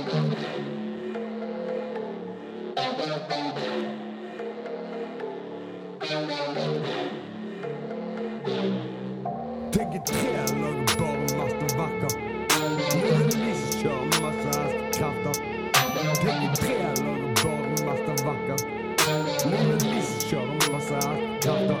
Tänker trä lager bara massa vackra. Journalist kör massa hästkrafter. Tänker trä lager bara massa vackra. Journalist kör massa hästkrafter.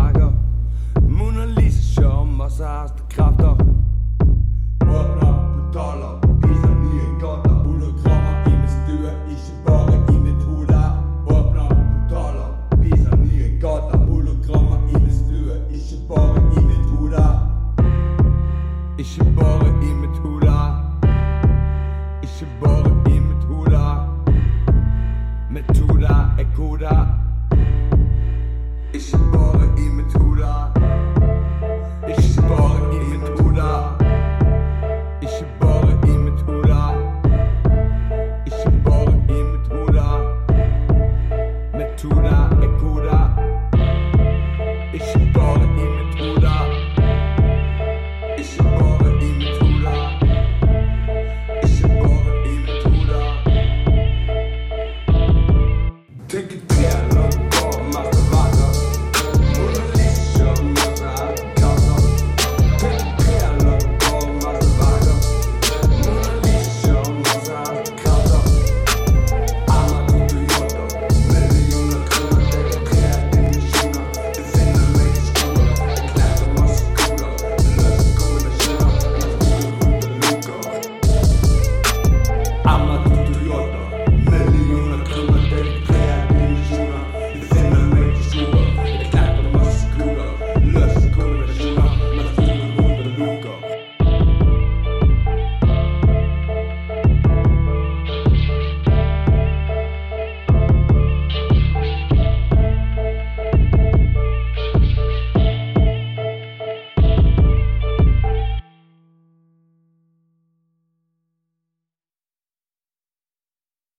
exercise the craft